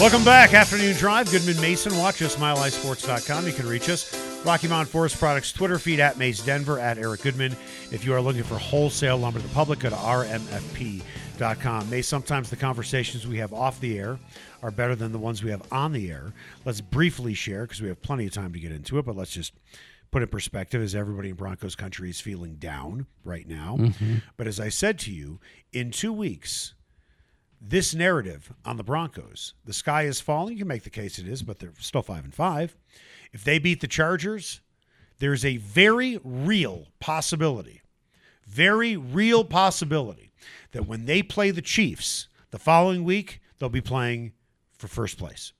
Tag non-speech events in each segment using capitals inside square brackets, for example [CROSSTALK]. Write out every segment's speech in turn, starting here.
Welcome back. Afternoon Drive. Goodman Mason. Watch us, milehighsports.com. You can reach us. Rocky Mountain Forest Products Twitter feed at Mace Denver at Eric Goodman. If you are looking for wholesale lumber to the public, go to rmfp.com. May sometimes the conversations we have off the air are better than the ones we have on the air. Let's briefly share because we have plenty of time to get into it, but let's just put in perspective as everybody in Broncos country is feeling down right now. Mm-hmm. But as I said to you, in two weeks, this narrative on the Broncos, the sky is falling. You can make the case it is, but they're still five and five. If they beat the Chargers, there's a very real possibility, very real possibility that when they play the Chiefs the following week, they'll be playing for first place.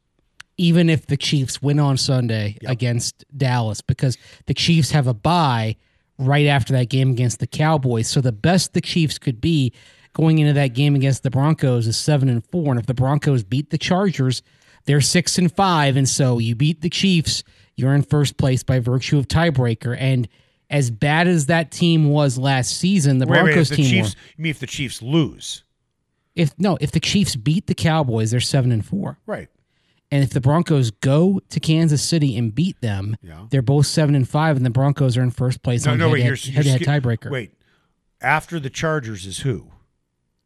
even if the Chiefs win on Sunday Yep. against Dallas, because the Chiefs have a bye right after that game against the Cowboys. So the best the Chiefs could be going into that game against the Broncos is seven and four. And if the Broncos beat the Chargers, they're six and five. And so you beat the Chiefs, you're in first place by virtue of tiebreaker. And as bad as that team was last season, the Wait, wait, Broncos if the team Chiefs, were. you mean if the Chiefs lose? If no, if the Chiefs beat the Cowboys, they're seven and four. Right. And if the Broncos go to Kansas City and beat them, Yeah. they're both seven and five, and the Broncos are in first place No, on no, wait. You're, head-to-head, you're head-to-head tiebreaker. Wait. After the Chargers is who?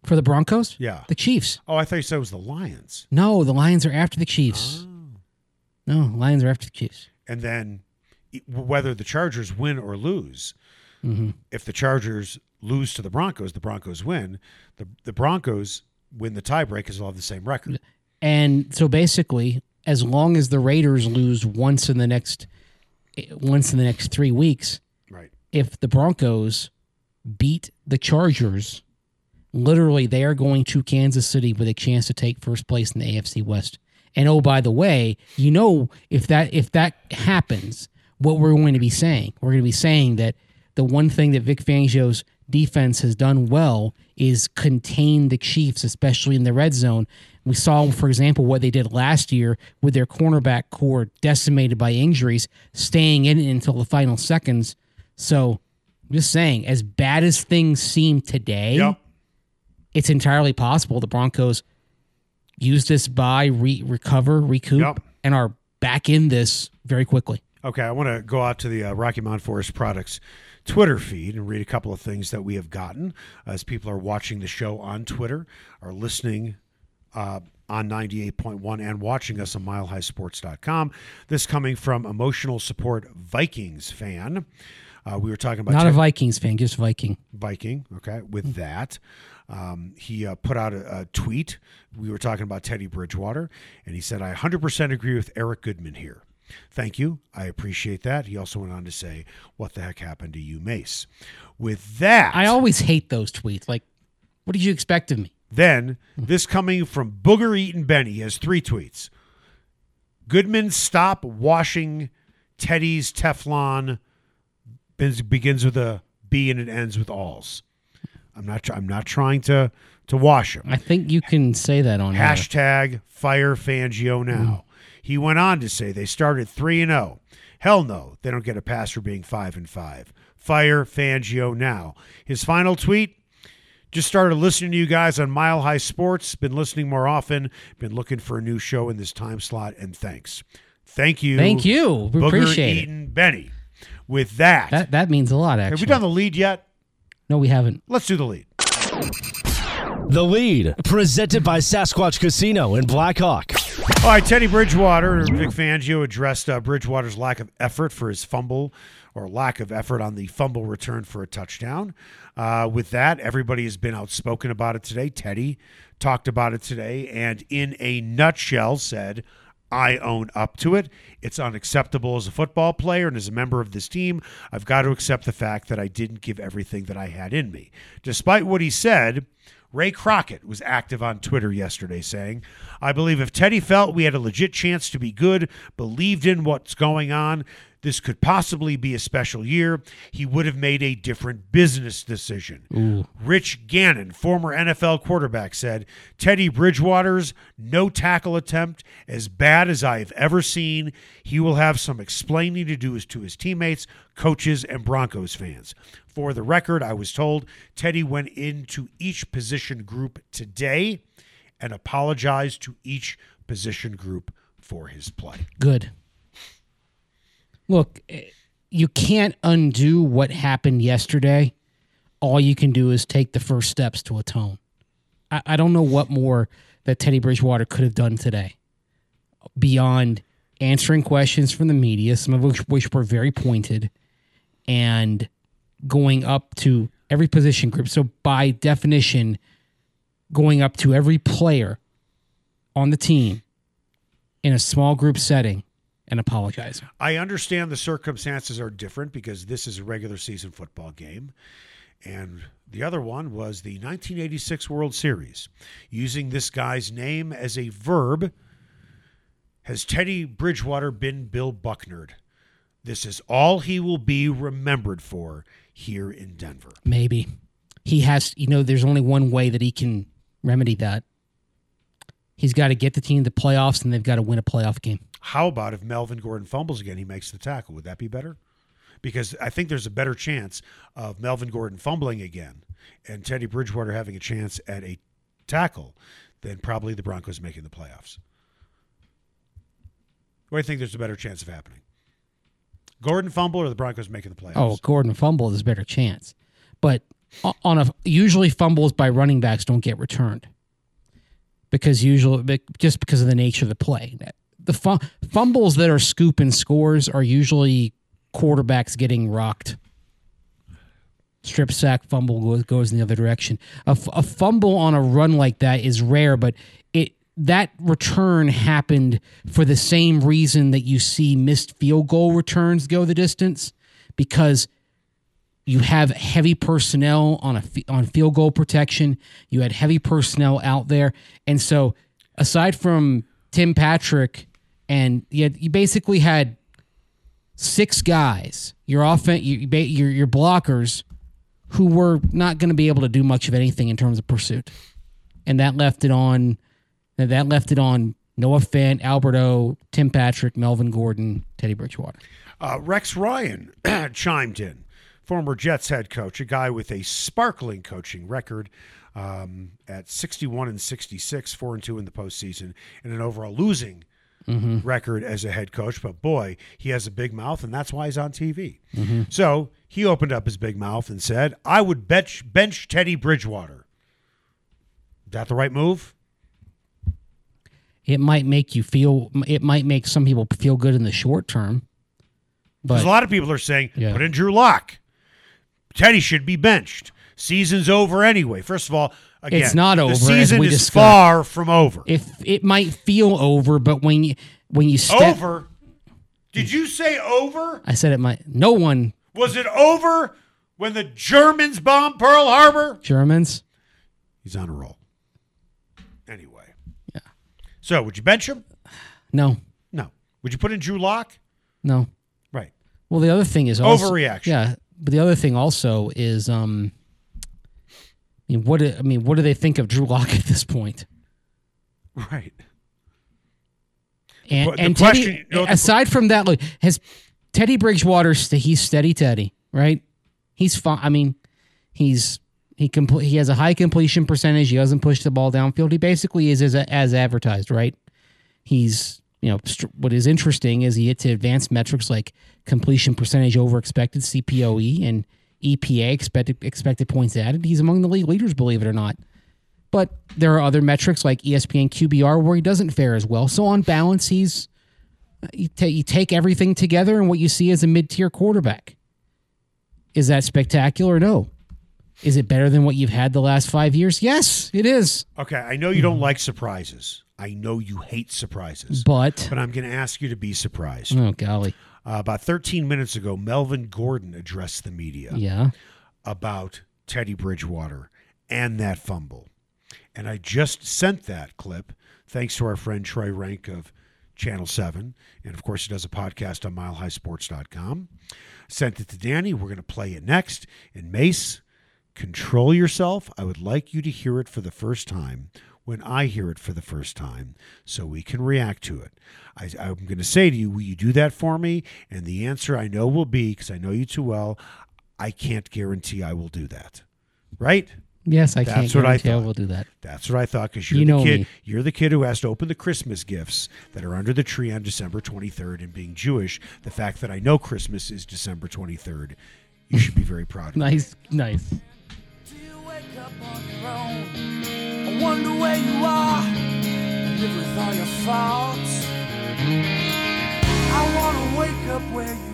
For the Broncos, Yeah. the Chiefs. Oh, I thought you said it was the Lions. No, the Lions are after the Chiefs. Oh. No, Lions are after the Chiefs. and then whether the Chargers win or lose, Mm-hmm. if the Chargers lose to the Broncos, the Broncos win. The the Broncos win the tiebreak because they'll have the same record. And so basically, as long as the Raiders lose once in the next once in the next three weeks, Right. if the Broncos beat the Chargers, literally they are going to Kansas City with a chance to take first place in the AFC West. And oh, by the way, you know if that if that happens, what we're going to be saying, we're going to be saying that the one thing that Vic Fangio's defense has done well is contain the Chiefs, especially in the red zone. We saw, for example, what they did last year with their cornerback corps decimated by injuries, staying in until the final seconds. So, just saying, as bad as things seem today, Yep. It's entirely possible the Broncos use this bye, re- recover, recoup, Yep. and are back in this very quickly. Okay, I want to go out to the uh, Rocky Mountain Forest Products Twitter feed and read a couple of things that we have gotten as people are watching the show on Twitter, are listening uh, on 98.1 and watching us on milehighsports.com. This coming from Emotional Support Vikings fan. Uh, we were talking about Not Ted- a Vikings fan, just Viking. Viking. Okay, with that, um, he uh, put out a, a tweet. We were talking about Teddy Bridgewater, and he said, "I 100% agree with Eric Goodman here. Thank you. I appreciate that." He also went on to say, "What the heck happened to you, Mace?" With that, I always hate those tweets. Like, what did you expect of me? then this coming from Booger Eaton Benny he has three tweets. Goodman, stop washing Teddy's Teflon. Begins- Begins with a B and it ends with alls. I'm not. I'm not trying to to wash him. I think you can say that on here. Hashtag fire Fangio now. Mm-hmm. He went on to say they started three and zero. Hell no, they don't get a pass for being five and five. Fire Fangio now. His final tweet. Just started listening to you guys on Mile High Sports. Been listening more often. Been looking for a new show in this time slot. And thanks. Thank you. Thank you. We Booger appreciate it. Benny. With that, That that means a lot. Actually, have we done the lead yet? No, we haven't. Let's do the lead. The lead, presented by Sasquatch Casino in Blackhawk. All right, Teddy Bridgewater, Vic Fangio addressed uh, Bridgewater's lack of effort for his fumble or lack of effort on the fumble return for a touchdown. Uh, with that, everybody has been outspoken about it today. Teddy talked about it today and, in a nutshell, said, I own up to it. It's unacceptable as a football player and as a member of this team. I've got to accept the fact that I didn't give everything that I had in me. Despite what he said, Ray Crockett was active on Twitter yesterday saying, I believe if Teddy felt we had a legit chance to be good, believed in what's going on, this could possibly be a special year, he would have made a different business decision. Rich Gannon, former NFL quarterback, said Teddy Bridgewater's no tackle attempt, as bad as I have ever seen, he will have some explaining to do to his teammates, coaches, and Broncos fans. For the record, I was told Teddy went into each position group today and apologized to each position group for his play. Good. Look, eh, you can't undo what happened yesterday. All you can do is take the first steps to atone. I, I don't know what more that Teddy Bridgewater could have done today beyond answering questions from the media, some of which, which were very pointed, and going up to every position group. So, by definition, going up to every player on the team in a small group setting and apologize. I understand the circumstances are different because this is a regular season football game. And the other one was the 1986 World Series. Using this guy's name as a verb, has Teddy Bridgewater been Bill Buckner'd? This is all he will be remembered for here in Denver. Maybe. He has, you know, there's only one way that he can remedy that. He's got to get the team to the playoffs and they've got to win a playoff game. How about if Melvin Gordon fumbles again, he makes the tackle? Would that be better? Because I think there's a better chance of Melvin Gordon fumbling again and Teddy Bridgewater having a chance at a tackle than probably the Broncos making the playoffs. What do you think there's a better chance of happening? Gordon fumble or the Broncos making the playoffs? Oh, Gordon fumble, there's a better chance. But on a usually fumbles by running backs don't get returned because usually just because of the nature of the play. The fu- fumbles that are scoop and scores are usually quarterbacks getting rocked. Strip sack fumble goes, goes in the other direction. A, f- a fumble on a run like that is rare, but it that return happened for the same reason that you see missed field goal returns go the distance because you have heavy personnel on a f- on field goal protection. You had heavy personnel out there, and so aside from Tim Patrick, and you, had, you basically had six guys. Your offense, your, your your blockers, who were not going to be able to do much of anything in terms of pursuit, and that left it on. That left it on Noah Fant, Albert O, Tim Patrick, Melvin Gordon, Teddy Bridgewater. Uh, Rex Ryan [CLEARS THROAT] chimed in former Jets head coach, a guy with a sparkling coaching record um, at 61 and 66, 4 and 2 in the postseason, and an overall losing Mm-hmm. record as a head coach. But boy, he has a big mouth, and that's why he's on TV. So he opened up his big mouth and said, I would bench, bench Teddy Bridgewater. Is that the right move? It might make you feel. It might make some people feel good in the short term, Because but a lot of people are saying, Yeah. put in Drew Lock. Teddy should be benched. Season's over anyway. First of all, again, It's not over, The as season we is discussed. far from over. if it might feel over, but when you when you step, over. Did you say over? I said it might. No one Was it over when the Germans bombed Pearl Harbor? Germans. He's on a roll. Anyway. Yeah. So, would you bench him? No, No. Would you put in Drew Lock? no. Right. Well, the other thing is also, Overreaction. Yeah, but the other thing also is, um, I mean, what? do- I mean, what do they think of Drew Lock at this point? Right. And, But the and question- Teddy, you know, aside from that, look, has Teddy Bridgewater? He's steady Teddy, right? He's fine. I mean, he's he compl- he has a high completion percentage. He doesn't push the ball downfield. He basically is as as advertised, right? He's you know str- what is interesting is he hit to advanced metrics like completion percentage over expected CPOE and EPA expected expected points added. He's among the league leaders, believe it or not. But there are other metrics like ESPN QBR where he doesn't fare as well. So on balance, he's you, ta- you take everything together and what you see is a mid-tier quarterback. Is that spectacular? No. Is it better than what you've had the last five years? Yes, it is. Okay. I know you don't like surprises. I know you hate surprises. But But I'm going to ask you to be surprised. oh golly, Uh, about 13 minutes ago, Melvin Gordon addressed the media yeah. about Teddy Bridgewater and that fumble. And I just sent that clip thanks to our friend Troy Renck of Channel 7. And of course, he does a podcast on milehighsports.com. Sent it to Danny. We're going to play it next. And Mace, control yourself. I would like you to hear it for the first time when I hear it for the first time so we can react to it. I, I'm going to say to you, will you do that for me? And the answer I know will be, because I know you too well, I can't guarantee I will do that. Right? Yes, I That's can't what I guarantee I, thought. will do that. That's what I thought because you're You the know kid. me. You're the kid who has to open the Christmas gifts that are under the tree on December 23rd. And being Jewish, the fact that I know Christmas is December 23rd, you should be very proud of [LAUGHS] me. Nice, wonder where you are. Live with all your faults. I wanna wake up where you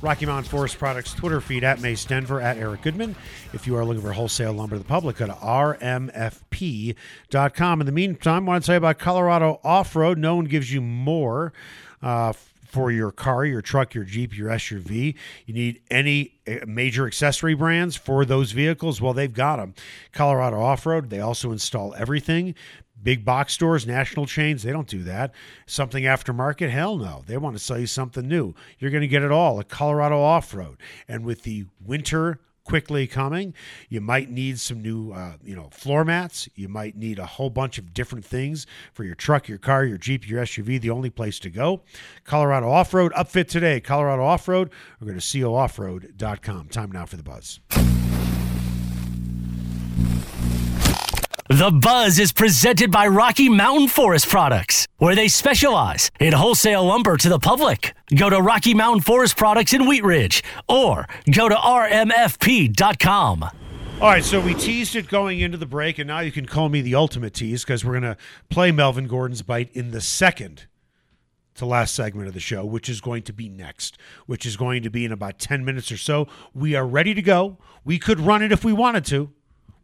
Rocky Mountain Forest Products Twitter feed at Mace Denver at Eric Goodman. If you are looking for wholesale lumber to the public, go to rmfp.com. In the meantime, I want to tell you about Colorado Off Road. No one gives you more. Uh, for your car, your truck, your Jeep, your SUV. You need any uh, major accessory brands for those vehicles? Well, they've got them. Colorado Off Road, they also install everything. Big box stores, national chains, they don't do that. Something aftermarket? Hell no. They want to sell you something new. You're going to get it all at Colorado Off Road. And with the winter quickly coming. You might need some new, uh, you know, floor mats. You might need a whole bunch of different things for your truck, your car, your Jeep, your SUV. The only place to go. Colorado Off Road upfit today. Colorado Off Road. We're going to cooffroad.com. Time now for the buzz. The Buzz is presented by Rocky Mountain Forest Products, where they specialize in wholesale lumber to the public. Go to Rocky Mountain Forest Products in Wheat Ridge or go to rmfp.com. All right, so we teased it going into the break, and now you can call me the ultimate tease because we're going to play Melvin Gordon's bite in the second to last segment of the show, which is going to be next, which is going to be in about 10 minutes or so. We are ready to go. We could run it if we wanted to.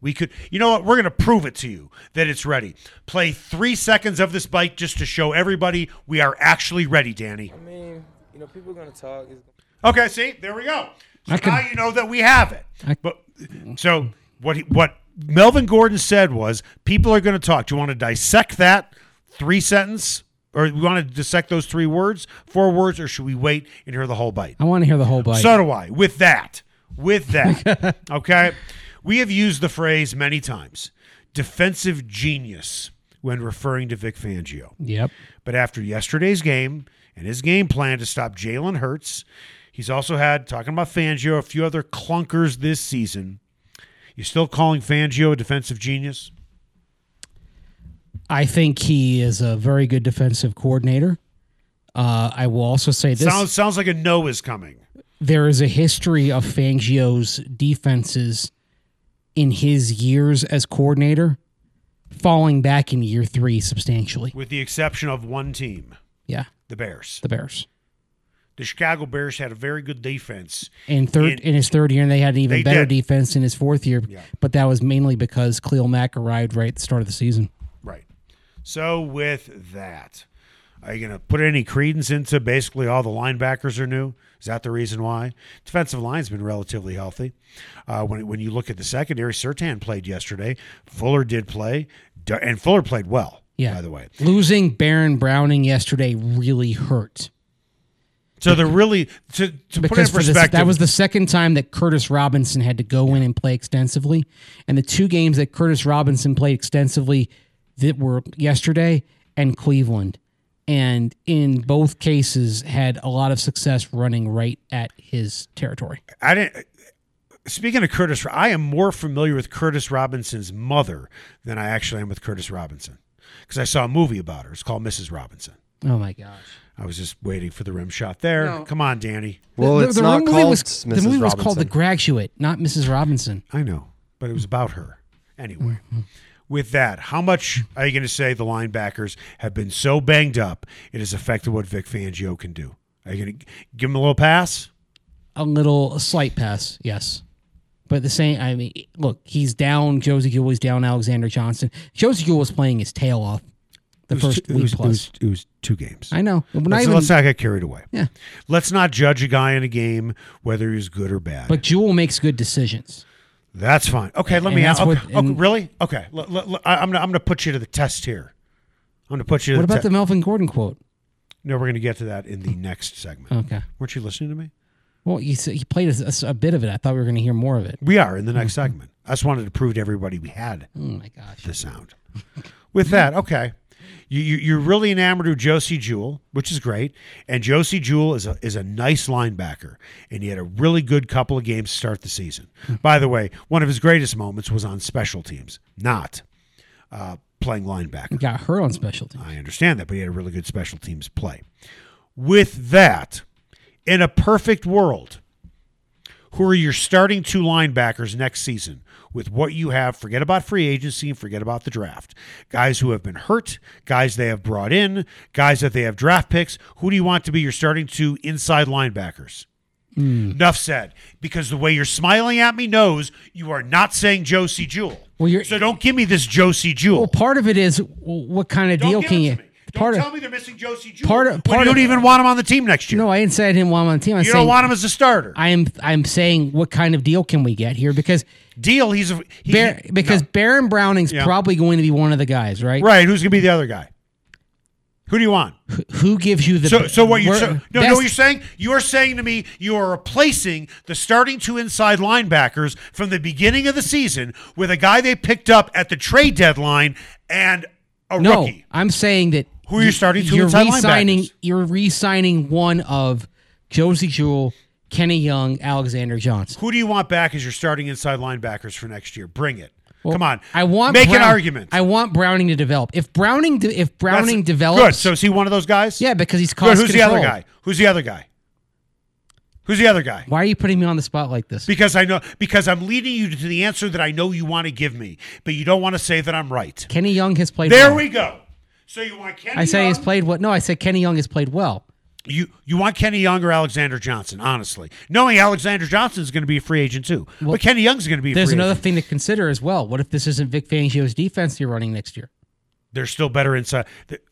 We could, you know what? We're going to prove it to you that it's ready. Play three seconds of this bite just to show everybody we are actually ready, Danny. I mean, you know, people are gonna talk. Okay, see, there we go. So I could- now you know that we have it. I- but so what? He, what Melvin Gordon said was, people are going to talk. Do you want to dissect that three sentence, or we want to dissect those three words, four words, or should we wait and hear the whole bite? I want to hear the whole bite. So do I. With that, with that, [LAUGHS] okay, we have used the phrase many times, defensive genius, when referring to Vic Fangio. yep. But after yesterday's game and his game plan to stop Jalen Hurts, he's also had, talking about Fangio, a few other clunkers this season. You still calling Fangio a defensive genius? I think he is a very good defensive coordinator. Uh, I will also say this: Sounds sounds like a no is coming. there is a history of Fangio's defenses in his years as coordinator falling back in year three substantially. With the exception of one team, Yeah, the Bears. the Bears. The Chicago Bears had a very good defense. In third In- in his third year, and they had an even better did. defense in his fourth year. Yeah. But that was mainly because Khalil Mack arrived right at the start of the season. Right. So with that, are you going to put any credence into basically all the linebackers are new? Is that the reason why? Defensive line's been relatively healthy. Uh, when when you look at the secondary, Surtain played yesterday. Fuller did play, and Fuller played well. Yeah. By the way, Losing Baron Browning yesterday really hurt. so they're really to to put it in for this, perspective. that was the second time that Curtis Robinson had to go in and play extensively, and the two games that Curtis Robinson played extensively that were yesterday and Cleveland, and in both cases had a lot of success running right at his territory. I didn't. Speaking of Curtis, I am more familiar with Curtis Robinson's mother than I actually am with Curtis Robinson because I saw a movie about her. It's called Mrs. Robinson. Oh my gosh! I was just waiting for the rim shot there. No. Come on, Danny. Well, the, it's the not movie called was, Mrs. The movie was called The Graduate, not Mrs. Robinson. I know, but it was about her anyway. Mm-hmm. With that, how much are you going to say the linebackers have been so banged up it has affected what Vic Fangio can do? Are you going to give him a little pass? A little a slight pass, yes. But the same, I mean, look, he's down. Josey is down. Alexander Johnson. Josey Jewell was playing his tail off the first two- it week was, it plus. was- it was two games. I know. But let's, even- let's not get carried away. Yeah. Let's not judge a guy in a game whether he's good or bad. but Jewell makes good decisions. That's fine. Okay, let And me ask. what- Okay, okay, really? Okay, l- l- l- I, am gonna I'm gonna put you to the test here. I'm gonna put you. To What the about te- the Melvin Gordon quote? No, we're gonna get to that in the next segment. Okay. Weren't you listening to me? Well, you he played a, a bit of it. I thought we were going to hear more of it. We are in the next segment. I just wanted to prove to everybody we had Oh my gosh. the sound. With that, okay. You, you, you're really enamored with Josey Jewell, which is great. And Josey Jewell is a, is a nice linebacker. And he had a really good couple of games to start the season. By the way, one of his greatest moments was on special teams, not uh, playing linebacker. He got hurt on special teams. I understand that, but he had a really good special teams play. With that, in a perfect world, who are your starting two linebackers next season with what you have? Forget about free agency and forget about the draft. Guys who have been hurt, guys they have brought in, guys that they have draft picks. Who do you want to be your starting two inside linebackers? Hmm. Enough said. Because the way you're smiling at me knows you are not saying Josey Jewell. Well, you're- so don't give me this Josey Jewell. Well, part of it is what kind of Don't deal can you? To. Don't Part tell of me they're missing Josey Jewell. part of- part you don't of- even want him on the team next year. no, I didn't say I didn't want him on the team. I'm you saying don't want him as a starter. I am I'm saying what kind of deal can we get here because Deal. He's a he, Bar- because no. Baron Browning's Yeah. probably going to be one of the guys, right? right. Who's gonna be the other guy? Who do you want? Who gives you the So, so what you so, no, no, what you're saying? You are saying to me you are replacing the starting two inside linebackers from the beginning of the season with a guy they picked up at the trade deadline and a No, rookie. I'm saying that Who are you starting to You're re-signing. You're re-signing one of Josey Jewell, Kenny Young, Alexander Johnson. Who do you want back as your starting inside linebackers for next year? Bring it. Well, Come on. I want make an argument. I want Browning to develop. If Browning, de- if That's- Browning Good. develops, So is he one of those guys? yeah, because he's Good. cost Who's the other guy? Who's the other guy? Who's the other guy? Why are you putting me on the spot like this? Because I know because I'm leading you to the answer that I know you want to give me, but you don't want to say that I'm right. Kenny Young has played. There well. we go. So you want Kenny I say Young? he's played what? No, I said Kenny Young has played well. You you want Kenny Young or Alexander Johnson? Honestly, knowing Alexander Johnson is going to be a free agent too, but Kenny Young's going to be. A There's another agent. thing to consider as well. What if this isn't Vic Fangio's defense you're running next year? They're still better inside.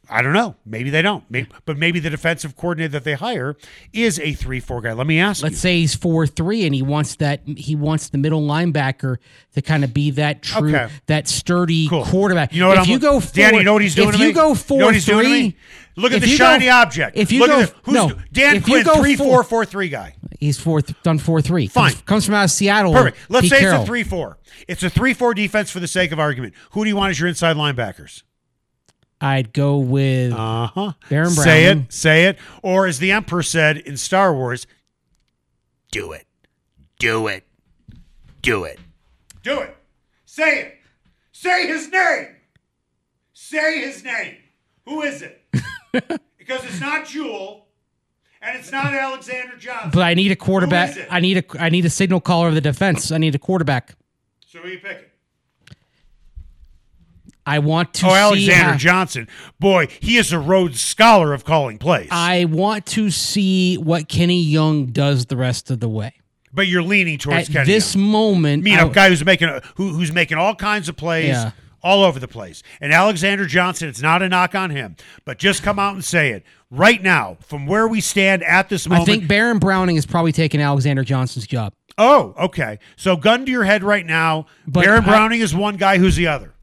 I don't know. Maybe they don't. Maybe, but maybe the defensive coordinator that they hire is a three-four guy. Let me ask Let's you. say he's four three, and he wants that he wants the middle linebacker to kind of be that true, Okay. that sturdy Cool. quarterback. You know what if I'm you go four, Dan, you know what he's doing If to you me? go four know what he's three, doing to me? Look at the shiny go- object. If you Look go at the, who's no, Dan if you Quinn, go three four, four four three guy. he's four done four three. Fine. comes, comes from out of Seattle. Perfect. Let's Pete say Carroll. it's a three four. It's a three four defense for the sake of argument. Who do you want as your inside linebackers? I'd go with Uh huh. Baron Say it. Say it. Or as the Emperor said in Star Wars, do it. Do it. Do it. Do it. Say it. Say his name. Say his name. Who is it? [LAUGHS] because it's not Jewell and it's not Alexander Johnson. But I need a quarterback. Who is it? I need a I need a signal caller of the defense. I need a quarterback. so who are you picking? I want to Oh, see Alexander how- Johnson. Boy, he is a Rhodes Scholar of calling plays. I want to see what Kenny Young does the rest of the way. but you're leaning towards At Kenny. this Young. moment, mean I- a guy who's making a, who, who's making all kinds of plays Yeah. all over the place. And Alexander Johnson, it's not a knock on him, but just come out and say it right now from where we stand at this moment. I think Baron Browning is probably taking Alexander Johnson's job. oh, okay. So gun to your head right now. But Baron I- Browning is one guy. Who's the other?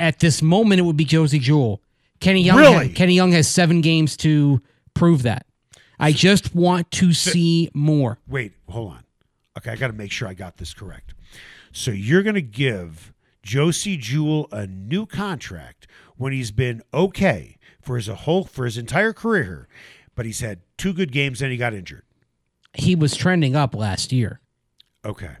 At this moment, it would be Josey Jewell. Kenny Young. Really? Kenny Young has seven games to prove that. I just want to see more. Wait, hold on. Okay, I got to make sure I got this correct. So you're going to give Josey Jewell a new contract when he's been okay for his whole for his entire career, but he's had two good games and he got injured. He was trending up last year. Okay.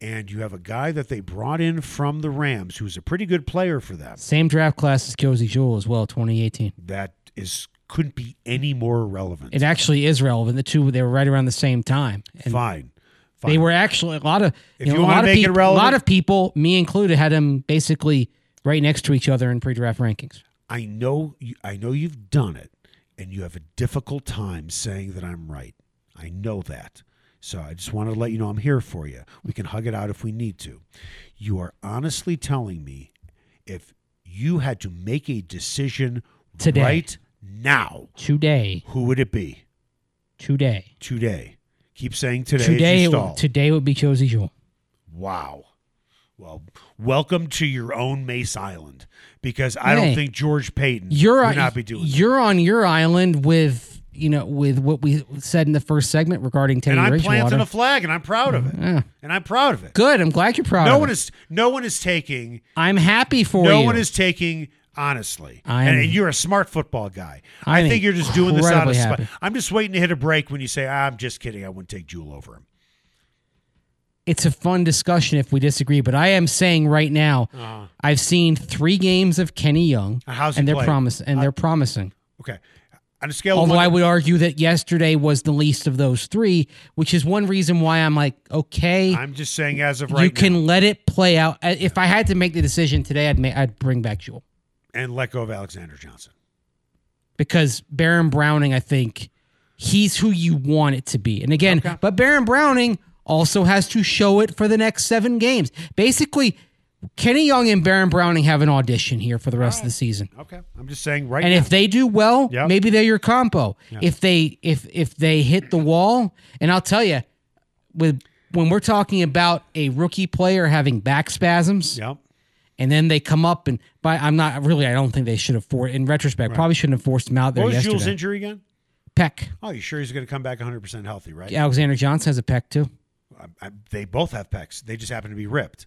And you have a guy that they brought in from the Rams who's a pretty good player for them. Same draft class as Josey Jewell as well, 2018. That is couldn't be any more relevant. It actually is relevant. The two they were right around the same time. Fine. Fine. They were actually a lot of If you, you know, wanna lot of make it peop- a lot of people, me included, had them basically right next to each other in pre-draft rankings. I know you, I know you've done it, and you have a difficult time saying that I'm right. I know that. So I just wanted to let you know I'm here for you. We can hug it out if we need to. You are honestly telling me if you had to make a decision Today. right now, Today, who would it be? today, Today. Keep saying today. today, you stall. would- today would be Josey Jewell. Wow. Well, welcome to your own Mace Island because I don't think George Payton You're would not be doing you're on your island with you know with what we said in the first segment regarding Teddy and I'm Bridgewater. planting a flag, and I'm proud of it. Yeah. And I'm proud of it. Good. I'm glad you're proud. No of one it. is. No one is taking. I'm happy for no you. No one is taking honestly. And, and you're a smart football guy. I I'm think you're just doing this out of. spite. I'm just waiting to hit a break when you say, ah, "I'm just kidding. I wouldn't take Jewell over him." it's a fun discussion if we disagree, but I am saying right now, I've seen three games of Kenny Young, Uh, and they're promise and they're promising. Okay. On a scale of Although I would argue that yesterday was the least of those three, which is one reason why I'm like, okay, I'm just saying, as of right you can now, let it play out. If I had to make the decision today, I'd ma- I'd bring back Jewell and let go of Alexander Johnson. because Baron Browning, I think he's who you want it to be. And again, but Baron Browning also has to show it for the next seven games. Basically, Kenny Young and Baron Browning have an audition here for the rest of the oh. season. Okay. I'm just saying right And now. if they do well, Yep. maybe they're your compo. If they if if they hit the wall, and I'll tell you, with when we're talking about a rookie player having back spasms, yep. and then they come up and by I'm not really I don't think they should have for in retrospect probably shouldn't have forced him out there What was yesterday. Jewell's injury again? Pec. Oh, you sure he's going to come back 100 percent healthy, right? Alexander Johnson has a pec too, I, I, they both have pecs. They just happen to be ripped,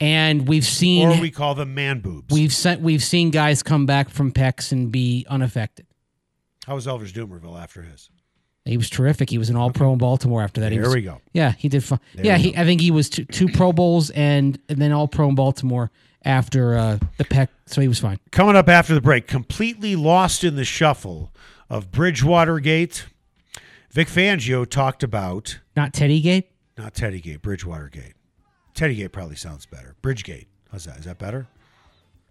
and we've seen or we call them man boobs. we've sent we've seen guys come back from pecs and be unaffected. How was Elvis Dumervil after his? He was terrific. He was an All Pro in Baltimore after that. He There was- we go. Yeah, he did fine. There Yeah, he. I think he was two, two Pro Bowls and, and then All Pro in Baltimore after uh, the pec, so he was fine. Coming up after the break, completely lost in the shuffle of Bridgewater Gate. Vic Fangio talked about Not Teddy Gate. not Teddy Gate, Bridgewater Gate. Teddy Gate probably sounds better. Bridgegate. How's that? Is that better?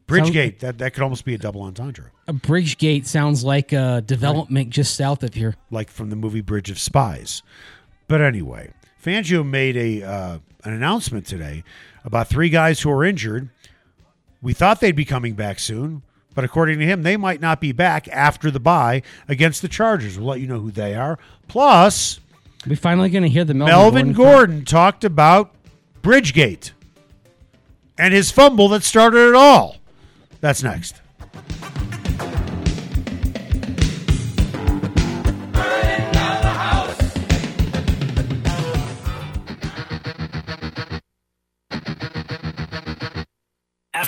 Bridgegate. That that could almost be a double entendre, A Bridge Gate sounds like a development just south of here. like from the movie Bridge of Spies. But anyway, Fangio made a uh, an announcement today about three guys who are injured. We thought they'd be coming back soon, but according to him, they might not be back after the bye against the Chargers. We'll let you know who they are. Plus, We finally going to hear the Melvin, Melvin Gordon. Gordon talked about Bridgegate and his fumble that started it all. That's next.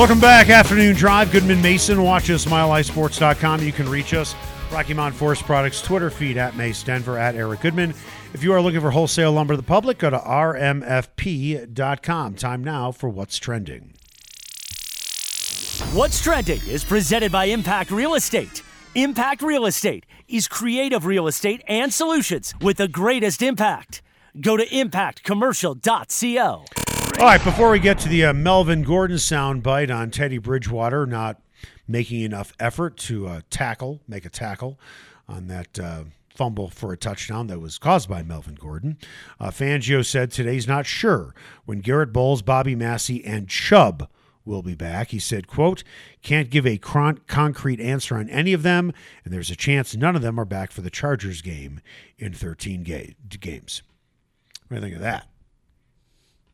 Welcome back, Afternoon Drive. Goodman Mason. Watch us, milehighsports.com. You can reach us. Rocky Mountain Forest Products Twitter feed at Mace Denver at Eric Goodman. If you are looking for wholesale lumber to the public, go to rmfp.com. Time now for what's trending. What's Trending is presented by Impact Real Estate. Impact Real Estate is creative real estate and solutions with the greatest impact. Go to impactcommercial.co. All right, before we get to the uh, Melvin Gordon soundbite on Teddy Bridgewater not making enough effort to uh, tackle, make a tackle on that uh, fumble for a touchdown that was caused by Melvin Gordon, uh, Fangio said today he's not sure when Garett Bolles, Bobby Massie, and Chubb will be back. He said, quote, can't give a cron- concrete answer on any of them, and there's a chance none of them are back for the Chargers game in 13 ga- games. What do you think of that?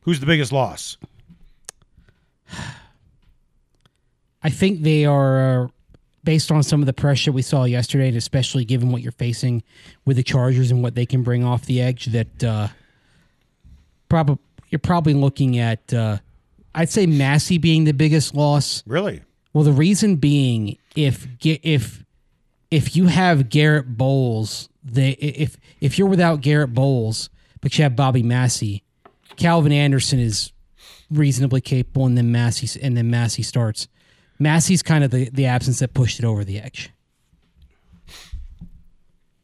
Who's the biggest loss? I think they are uh, based on some of the pressure we saw yesterday, and especially given what you're facing with the Chargers and what they can bring off the edge, that uh, probably you're probably looking at. Uh, I'd say Massie being the biggest loss. Really? Well, the reason being, if if if you have Garett Bolles, they if if you're without Garett Bolles, but you have Bobby Massie, Calvin Anderson is reasonably capable, and then Massie and then Massie starts. Massie's kind of the, the absence that pushed it over the edge.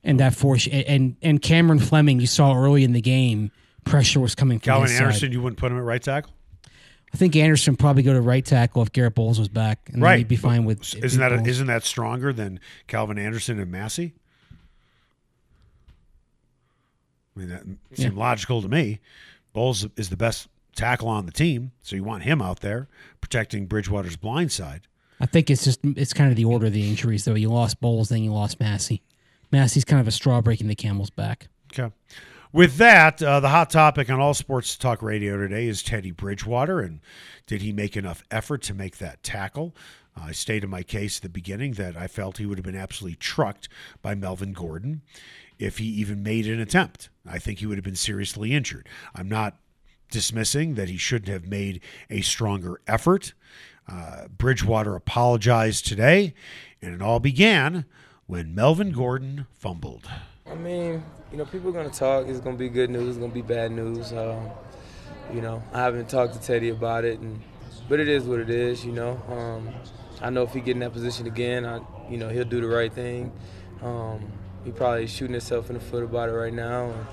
And that force and and Cameron Fleming, you saw early in the game, pressure was coming from Calvin Anderson, side. you wouldn't put him at right tackle? I think Anderson probably go to right tackle if Garett Bolles was back, and Right. he'd be fine with. Isn't that Bolles. isn't that stronger than Calvin Anderson and Massey? I mean, that seemed logical to me. Bolles is the best tackle on the team, so you want him out there protecting Bridgewater's blind side. I think it's just it's kind of the order of the injuries though. You lost Bolles, then you lost Massie. Massie's kind of a straw breaking the camel's back. Okay. With that, uh, the hot topic on All Sports Talk Radio today is Teddy Bridgewater, and did he make enough effort to make that tackle? Uh, I stated my case at the beginning that I felt he would have been absolutely trucked by Melvin Gordon if he even made an attempt. I think he would have been seriously injured. I'm not dismissing that he shouldn't have made a stronger effort. Uh, Bridgewater apologized today, and it all began when Melvin Gordon fumbled. I mean, you know, people are gonna talk. It's gonna be good news. It's gonna be bad news. Um, you know, I haven't talked to Teddy about it, and but it is what it is. You know, um, I know if he get in that position again, I, you know, he'll do the right thing. Um, he probably shooting himself in the foot about it right now. And,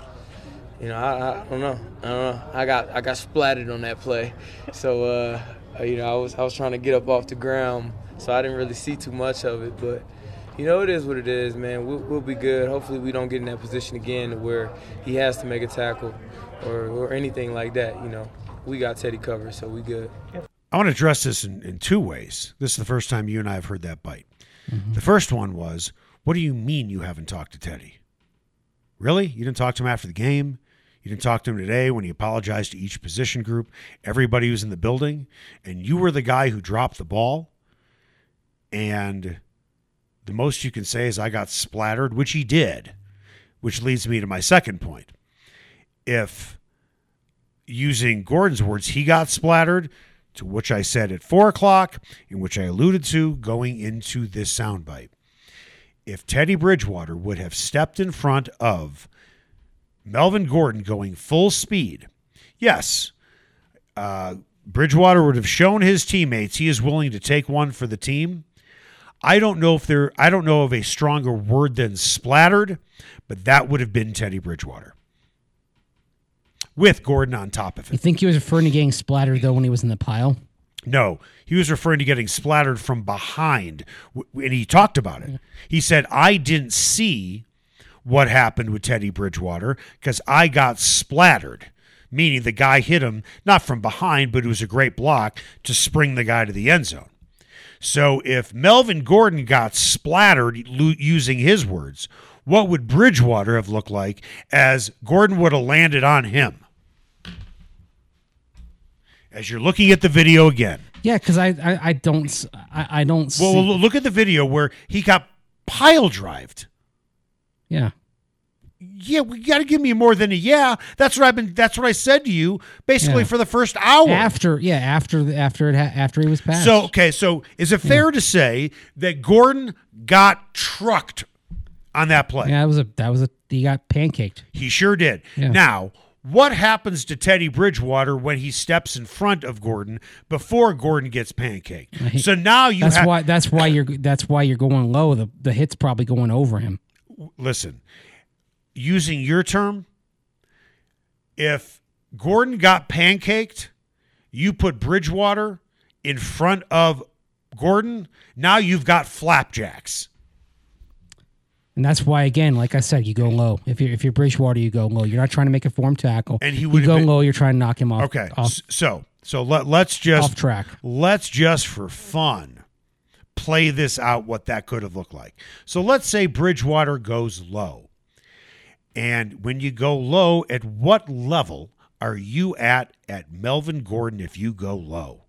you know, I, I don't know. I don't know. I got I got splattered on that play, so uh, you know, I was I was trying to get up off the ground, so I didn't really see too much of it, but you know, it is what it is, man. We'll, we'll be good. Hopefully, we don't get in that position again where he has to make a tackle or, or anything like that. You know, we got Teddy covered, so we good. I want to address this in, in two ways. This is the first time you and I have heard that bite. The first one was, What do you mean you haven't talked to Teddy? Really? You didn't talk to him after the game? You didn't talk to him today when he apologized to each position group, everybody who's in the building, and you were the guy who dropped the ball? And the most you can say is, I got splattered, which he did, which leads me to my second point. If using Gordon's words, he got splattered, to which I said at four o'clock, in which I alluded to going into this soundbite. If Teddy Bridgewater would have stepped in front of Melvin Gordon going full speed, yes, uh, Bridgewater would have shown his teammates he is willing to take one for the team. I don't know if there I don't know of a stronger word than splattered, but that would have been Teddy Bridgewater. With Gordon on top of him. You think he was referring to getting splattered though when he was in the pile? No, he was referring to getting splattered from behind, and he talked about it. He said, "I didn't see what happened with Teddy Bridgewater because I got splattered." Meaning the guy hit him not from behind, but it was a great block to spring the guy to the end zone. So if Melvin Gordon got splattered using his words, what would Bridgewater have looked like as Gordon would have landed on him? As you're looking at the video again. Yeah, because I, I I don't I, I don't see. Well, look at the video where he got pile drived. yeah, Yeah, we got to give me more than a yeah. That's what I've been. That's what I said to you basically Yeah. for the first hour. after yeah after the- after it ha- after he was passed. So okay, so is it fair to say that Gordon got trucked on that play? yeah, that was a that was a he got pancaked. He sure did. Yeah. Now, what happens to Teddy Bridgewater when he steps in front of Gordon before Gordon gets pancaked? So now you That's why that's why you're that's why you're going low. The the hit's probably going over him. listen. Using your term, if Gordon got pancaked, you put Bridgewater in front of Gordon. Now you've got flapjacks. And that's why, again, like I said, you go low. If you're if you're Bridgewater, you go low. You're not trying to make a form tackle. And he you would've go been- low. You're trying to knock him off. Okay, off, so so let let's just off track. let's just for fun play this out what that could have looked like. So let's say Bridgewater goes low. And when you go low, at what level are you at at Melvin Gordon if you go low?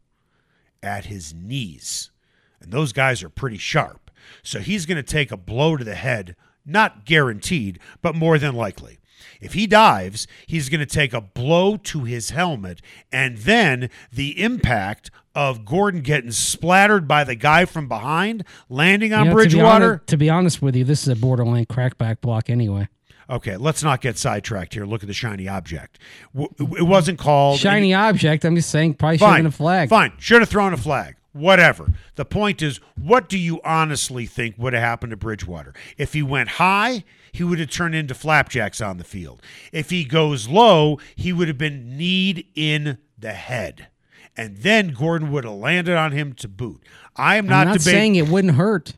At his knees. And those guys are pretty sharp. So he's going to take a blow to the head, not guaranteed, but more than likely. If he dives, he's going to take a blow to his helmet, and then the impact of Gordon getting splattered by the guy from behind, landing on You know, to be Bridgewater. honest- To be honest with you, this is a borderline crackback block anyway. Okay, let's not get sidetracked here. Look at the shiny object. W- It wasn't called Shiny object. I'm just saying, probably should have a flag. Fine, should have thrown a flag. Whatever. The point is, what do you honestly think would have happened to Bridgewater? If he went high, he would have turned into flapjacks on the field. If he goes low, he would have been kneed in the head. And then Gordon would have landed on him to boot. I am I'm not, not debating. saying it wouldn't hurt.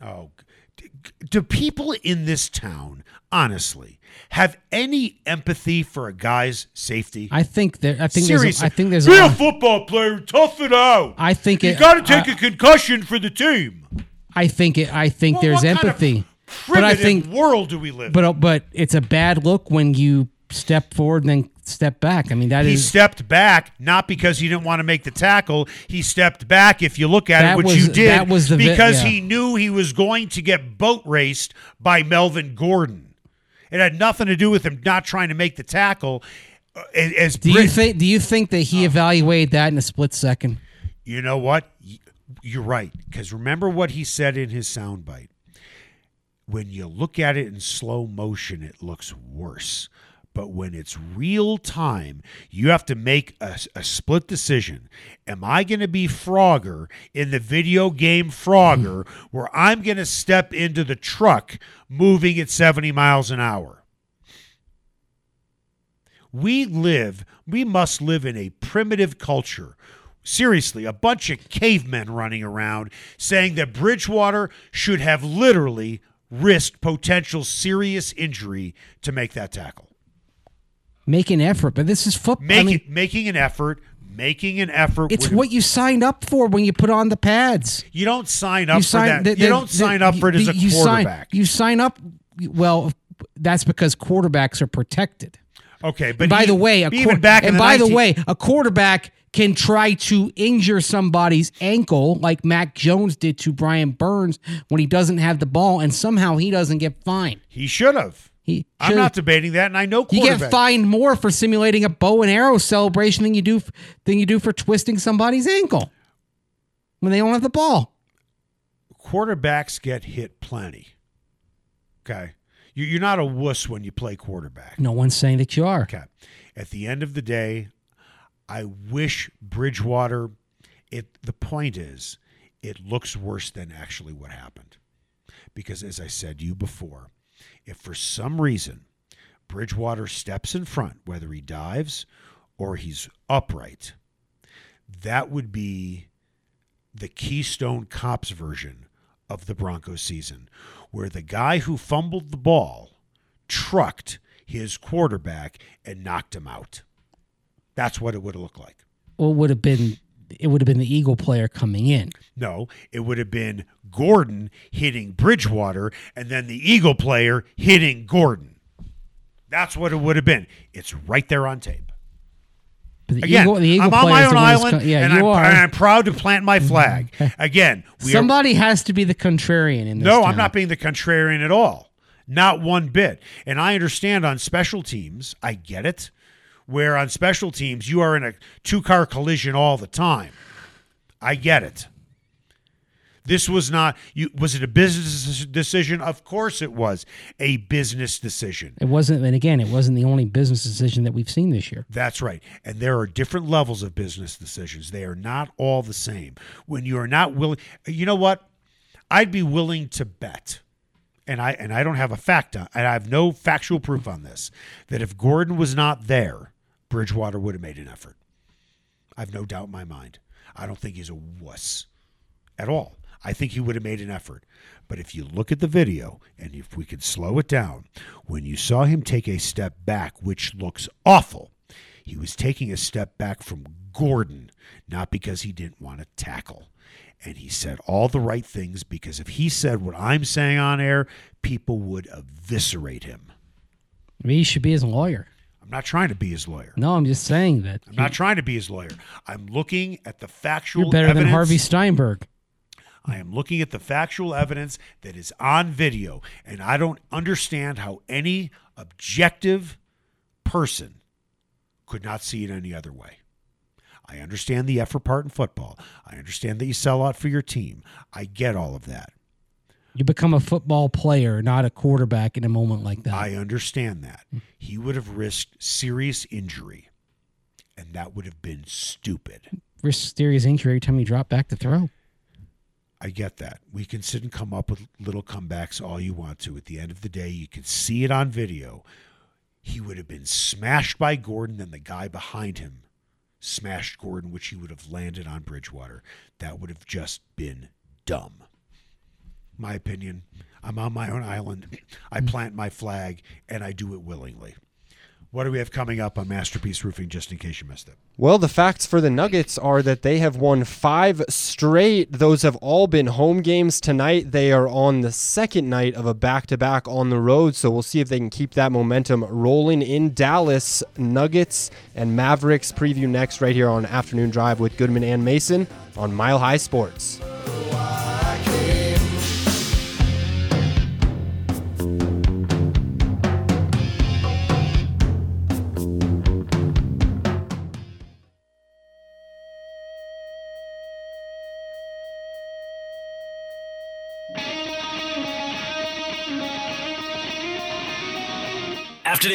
Oh, do people in this town, honestly, have any empathy for a guy's safety? I think there. I think Seriously, there's. A, I think there's. be A, a football player. Tough it out. I think you it- got to take I- a concussion for the team. I think it. I think Well, there's what kind of empathy. But I think. world do we live? in? But but it's a bad look when you step forward and then step back. I mean that he is. stepped back not because he didn't want to make the tackle. He stepped back, if you look at it, which was- you did, that was the because yeah. he knew he was going to get boat raced by Melvin Gordon. It had nothing to do with him not trying to make the tackle. Uh, As do you think? Do you think that he evaluated that in a split second? You know what? You're right. Because remember what he said in his soundbite. When you look at it in slow motion, it looks worse. But when it's real time, you have to make a, a split decision. Am I going to be Frogger in the video game Frogger, [LAUGHS] where I'm going to step into the truck moving at 70 miles an hour? We live, we must live in a primitive culture. Seriously, a bunch of cavemen running around saying that Bridgewater should have literally risked potential serious injury to make that tackle. Make an effort, but this is football. Make I mean, making an effort, making an effort. it's what you signed up for when you put on the pads. you don't sign up you for that. the- you don't the- sign up for it as a you quarterback. Sign, you sign up. Well, that's because quarterbacks are protected. okay, but And by e- the way, a even back and the by 19 the way, a quarterback can try to injure somebody's ankle like Mac Jones did to Brian Burns when he doesn't have the ball, and somehow he doesn't get fined. he should have. He I'm not debating that, and I know You get fined more for simulating a bow and arrow celebration than you do than you do for twisting somebody's ankle when they don't have the ball. quarterbacks get hit plenty. Okay. You- You're not a wuss when you play quarterback. No one's saying that you are. Okay. At the end of the day, I wish Bridgewater. It. The point is, it looks worse than actually what happened, because as I said to you before, if for some reason Bridgewater steps in front, whether he dives or he's upright, that would be the Keystone Cops version of the Broncos season, where the guy who fumbled the ball trucked his quarterback and knocked him out. That's what it would have looked like. Well, would have been it would have been the Eagle player coming in. No, it would have been Gordon hitting Bridgewater and then the Eagle player hitting Gordon. That's what it would have been. It's right there on tape. But Again, Eagle, the Eagle I'm on my own the one that's island, co- yeah, and, I'm, and I'm proud to plant my flag. [LAUGHS] Again, we are, Somebody has to be the contrarian in this. No, I'm not being the contrarian at all. Not one bit. And I understand on special teams, I get it, where on special teams you are in a two car collision all the time. I get it. This was not you was it a business decision? Of course it was a business decision. It wasn't, and again, it wasn't the only business decision that we've seen this year. That's right. And there are different levels of business decisions. They are not all the same. When you are not willing, you know what? I'd be willing to bet, and I and I don't have a fact on, and I have no factual proof on this, that if Gordon was not there, Bridgewater would have made an effort. I've no doubt in my mind. I don't think he's a wuss at all. I think he would have made an effort. But if you look at the video, and if we could slow it down, when you saw him take a step back, which looks awful, he was taking a step back from Gordon, not because he didn't want to tackle. And he said all the right things because if he said what I'm saying on air, people would eviscerate him. Maybe he should be his lawyer. I'm not trying to be his lawyer. No, I'm just saying that I'm not trying to be his lawyer. I'm looking at the factual you're better evidence. than Harvey Steinberg. I am looking at the factual evidence that is on video, and I don't understand how any objective person could not see it any other way. I understand the effort part in football. I understand that you sell out for your team. I get all of that. You become a football player, not a quarterback in a moment like that. I understand that. He would have risked serious injury, and that would have been stupid. Risk serious injury every time you drop back to throw. I get that. We can sit and come up with little comebacks all you want to. At the end of the day, you can see it on video. He would have been smashed by Gordon, then the guy behind him smashed Gordon, which he would have landed on Bridgewater. That would have just been dumb. My opinion. I'm on my own island. I hmm. plant my flag, and I do it willingly. What do we have coming up on Masterpiece Roofing, just in case you missed it? Well, the facts for the Nuggets are that they have won five straight. Those have all been home games tonight. They are on the second night of a back to back on the road, so we'll see if they can keep that momentum rolling in Dallas. Nuggets and Mavericks preview next, right here on Afternoon Drive with Goodman and Mason on Mile High Sports.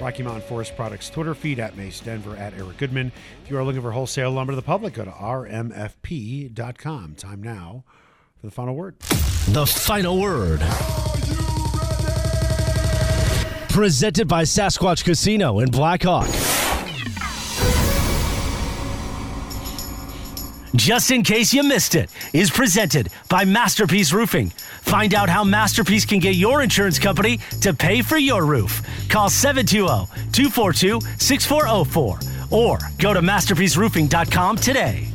Rocky Mountain Forest Products Twitter feed at Mace Denver at Eric Goodman. If you are looking for wholesale lumber to the public, go to rmfp.com. Time now for the final word. The final word. Presented by Sasquatch Casino in Blackhawk. Just in case you missed it, is presented by Masterpiece Roofing. Find out how Masterpiece can get your insurance company to pay for your roof. Call 720-242-6404 or go to masterpieceroofing.com today.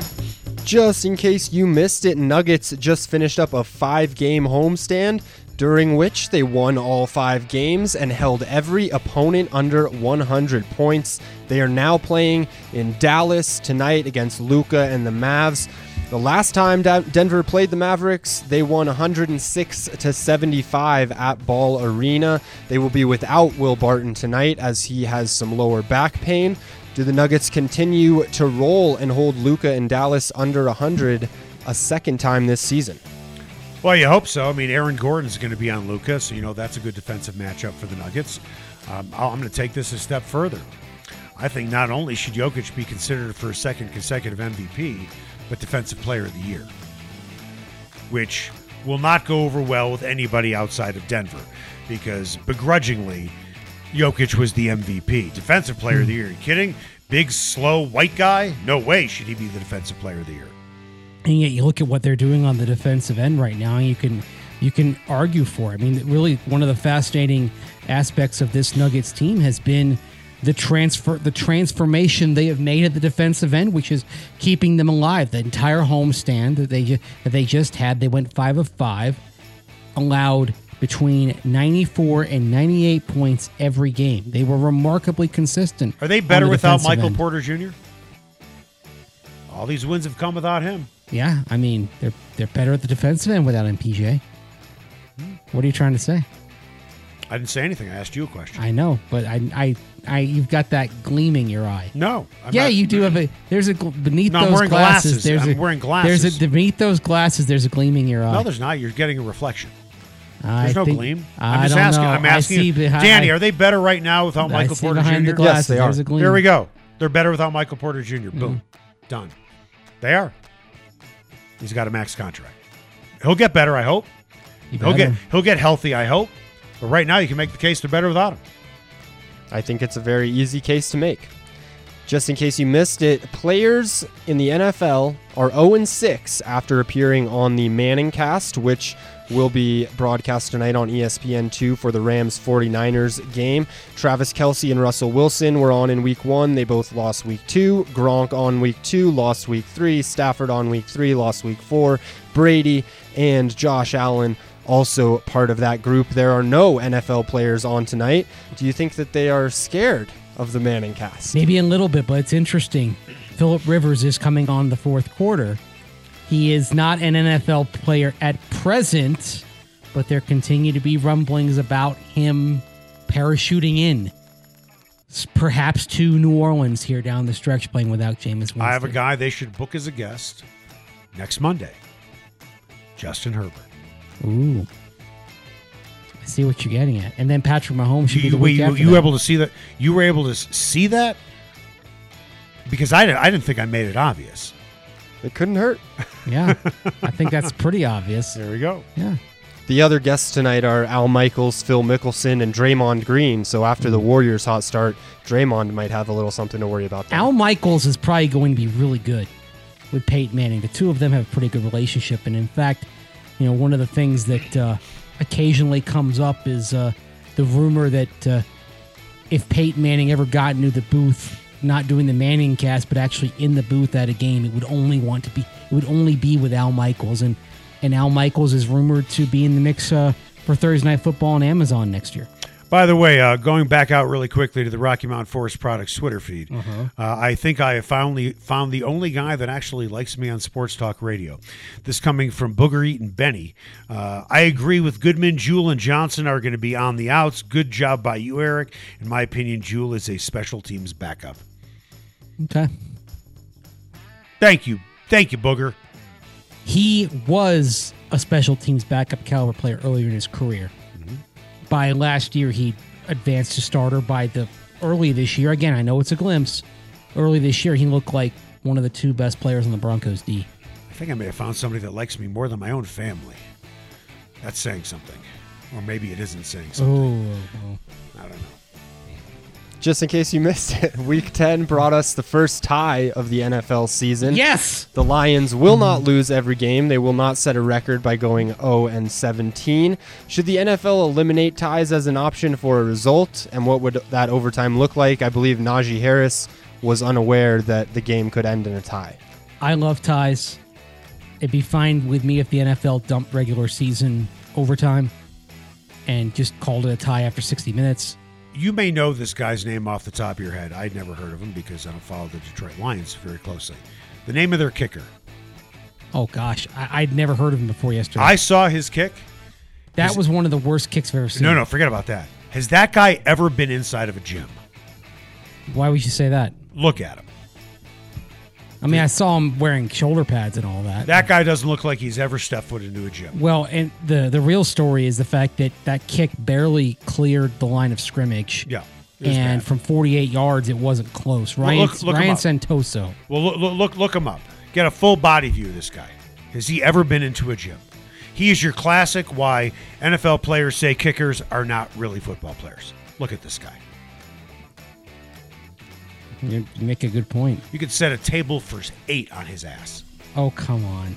Just in case you missed it, Nuggets just finished up a five game homestand during which they won all five games and held every opponent under 100 points. They are now playing in Dallas tonight against Luka and the Mavs. The last time Denver played the Mavericks, they won 106 to 75 at Ball Arena. They will be without Will Barton tonight as he has some lower back pain. Do the Nuggets continue to roll and hold Luka and Dallas under 100 a second time this season? Well, you hope so. I mean, Aaron Gordon's going to be on Lucas, so you know that's a good defensive matchup for the Nuggets. Um, I'm going to take this a step further. I think not only should Jokic be considered for a second consecutive MVP, but Defensive Player of the Year, which will not go over well with anybody outside of Denver, because begrudgingly, Jokic was the MVP, Defensive Player of the Year. Are you kidding? Big, slow, white guy? No way should he be the Defensive Player of the Year. And yet you look at what they're doing on the defensive end right now, and you can you can argue for. it. I mean, really, one of the fascinating aspects of this Nuggets team has been the transfer, the transformation they have made at the defensive end, which is keeping them alive. The entire homestand that they that they just had, they went five of five, allowed between 94 and 98 points every game. They were remarkably consistent. Are they better the without Michael end. Porter Jr.? All these wins have come without him. Yeah, I mean they're they're better at the defensive end without MPJ. What are you trying to say? I didn't say anything. I asked you a question. I know, but I I, I you've got that gleam in your eye. no. I'm yeah, not- you do have a. There's a gl- beneath No, I'm those wearing glasses. glasses. There's I'm a, wearing There's a beneath those glasses. There's a gleam in your eye. No, there's not. You're getting a reflection. I There's no think- gleam. I I'm just don't asking. know. I'm I see you. behind- Danny, I- are they better right now without I Michael see Porter behind Jr.? the glasses. they are. There's a gleam. There we go. They're better without Michael Porter Jr. Boom. Mm-hmm. Done. They are. He's got a max contract. He'll get better, I hope. You He'll get he'll get healthy, I hope. But right now you can make the case they're better without him. I think it's a very easy case to make. Just in case you missed it, players in the NFL are 0 6 after appearing on the ManningCast, which will be broadcast tonight on E ESPN2 for the Rams 49ers game. Travis Kelce and Russell Wilson were on in week one. They both lost week two. Gronk on week two, lost week three. Stafford on week three, lost week four. Brady and Josh Allen also part of that group. There are no NFL players on tonight. Do you think that they are scared of the ManningCast? Maybe a little bit, but it's interesting. Philip Rivers is coming on the fourth quarter. He is not an NFL player at present, but there continue to be rumblings about him parachuting in, perhaps to New Orleans here down the stretch, playing without Jameis Winston. I have a guy they should book as a guest next Monday. Justin Herbert. Ooh. I see what you're getting at. And then Patrick Mahomes should be the You, week you, after you were able to see that? You were able to see that? Because I didn't, I didn't think I made it obvious. It couldn't hurt. [LAUGHS] Yeah. I think that's pretty obvious. There we go. Yeah. The other guests tonight are Al Michaels, Phil Mickelson, and Draymond Green. So after Mm. the Warriors' hot start, Draymond might have a little something to worry about. There. Al Michaels is probably going to be really good with Peyton Manning. The two of them have a pretty good relationship, and in fact, you know, one of the things that uh, occasionally comes up is uh, the rumor that uh, if Peyton Manning ever got into the booth, not doing the ManningCast, but actually in the booth at a game, it would only want to be it would only be with Al Michaels, and and Al Michaels is rumored to be in the mix uh, for Thursday Night Football on Amazon next year. By the way, uh, going back out really quickly to the Rocky Mountain Forest Products Twitter feed, Uh-huh. uh, I think I have finally found the only guy that actually likes me on Sports Talk Radio. This coming from Booger Eaton Benny. Uh, I agree with Goodman, Jewell and Johnson are going to be on the outs. Good job by you, Eric. In my opinion, Jewell is a special teams backup. Okay. Thank you. Thank you, Booger. he was a special teams backup caliber player earlier in his career. By last year, he advanced to starter. By the early this year, again, I know it's a glimpse. Early this year, he looked like one of the two best players on the Broncos D. I think I may have found somebody that likes me more than my own family. That's saying something. Or maybe it isn't saying something. Oh, I don't know. Just in case you missed it, [LAUGHS] Week 10 brought us the first tie of the NFL season. yes. The Lions will not lose every game. They will not set a record by going 0 and 17. Should the NFL eliminate ties as an option for a result? And what would that overtime look like? I believe Najee Harris was unaware that the game could end in a tie. I love ties. It'd be fine with me if the NFL dumped regular season overtime and just called it a tie after 60 minutes. You may know this guy's name off the top of your head. I'd never heard of him because I don't follow the Detroit Lions very closely. The name of their kicker. Oh gosh, I- I'd never heard of him before yesterday. I saw his kick. that was one of the worst kicks I've ever seen. No, no, forget about that. Has that guy ever been inside of a gym? Why would you say that? Look at him. I mean, I saw him wearing shoulder pads and all that. That guy doesn't look like he's ever stepped foot into a gym. well, and the the real story is the fact that that kick barely cleared the line of scrimmage. Yeah. And bad. from 48 yards, it wasn't close. Well, Ryan, look- look Ryan. Santoso. Well, look, look, look him up. Get a full body view of this guy. Has he ever been into a gym? He is your classic why NFL players say kickers are not really football players. Look at this guy. You you make a good point. You could set a table for eight on his ass. Oh, come on.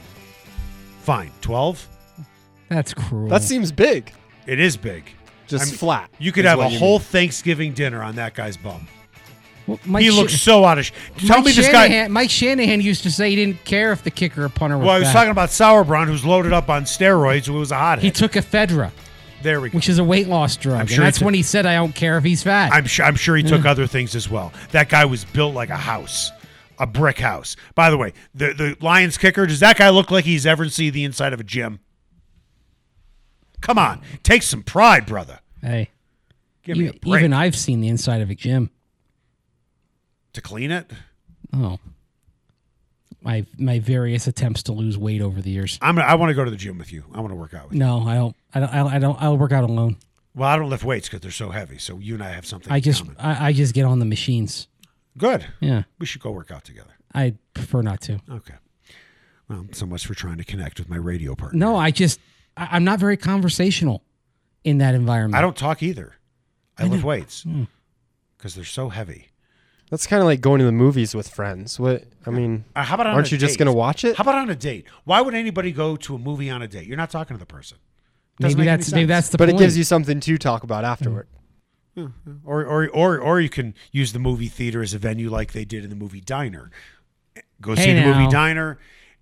Fine, twelve. That's cruel. That seems big. It is big. Just I mean, flat. You could have a whole mean. Thanksgiving dinner on that guy's bum. Well, he Sha- looks so out of. Sh- Tell Mike me this Shanahan, guy. Mike Shanahan used to say he didn't care if the kicker or punter was Well, I was fat. talking about Sauerbrun, who's loaded up on steroids, who was a hothead. He took ephedra, there we go. which is a weight loss drug. I'm and sure he that's when he said, I don't care if he's fat. I'm sure. I'm sure he took mm. other things as well. That guy was built like a house, a brick house. By the way, the the Lions kicker. Does that guy look like he's ever seen the inside of a gym? Come on, take some pride, brother. hey, Give me a break. even I've seen the inside of a gym. to clean it. Oh. My my various attempts to lose weight over the years. I'm. I want to go to the gym with you. I want to work out with you. No, I don't. I don't. I don't. I'll work out alone. Well, I don't lift weights because they're so heavy. So you and I have something. I in just. common. I, I just get on the machines. good. Yeah, We should go work out together. I prefer not to. Okay. Well, so much for trying to connect with my radio partner. No, I just. I, I'm not very conversational in that environment. I don't talk either. I, lift weights Hmm. because they're so heavy. That's kind of like going to the movies with friends. What I mean, Uh, how about on aren't a you just date? going to watch it? How about on a date? Why would anybody go to a movie on a date? You're not talking to the person. Doesn't maybe make any that's maybe that's the but point. it gives you something to talk about afterward. or, or or or you can use the movie theater as a venue like they did in the movie Diner. Go see Hey, the movie. Diner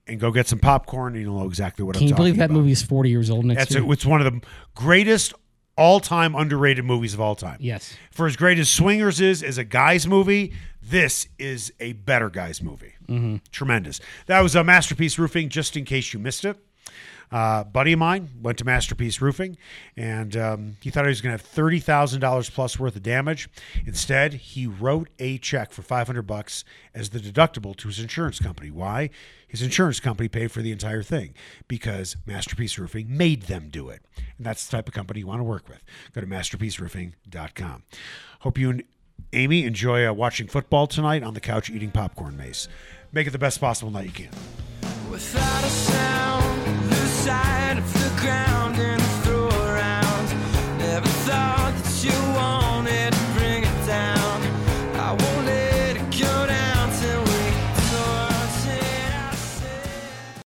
and go get some popcorn and you'll know exactly what Can I'm talking about. Can you believe that about. movie is 40 years old next That's year? it. It's one of the greatest all-time underrated movies of all time. Yes. For as great as Swingers is as a guys movie, this is a better guys movie. Mm-hmm. Tremendous. That was a Masterpiece Roofing. Just in case you missed it, uh, buddy of mine went to Masterpiece Roofing, and um, he thought he was going to have thirty thousand dollars plus worth of damage. Instead, he wrote a check for five hundred bucks as the deductible to his insurance company. Why? His insurance company paid for the entire thing because Masterpiece Roofing made them do it, and that's the type of company you want to work with. Go to masterpieceroofing.com. Hope you and Amy enjoy uh, watching football tonight on the couch eating popcorn. Mace, make it the best possible night you can. Without a sound side of the ground and throw around. Never thought that you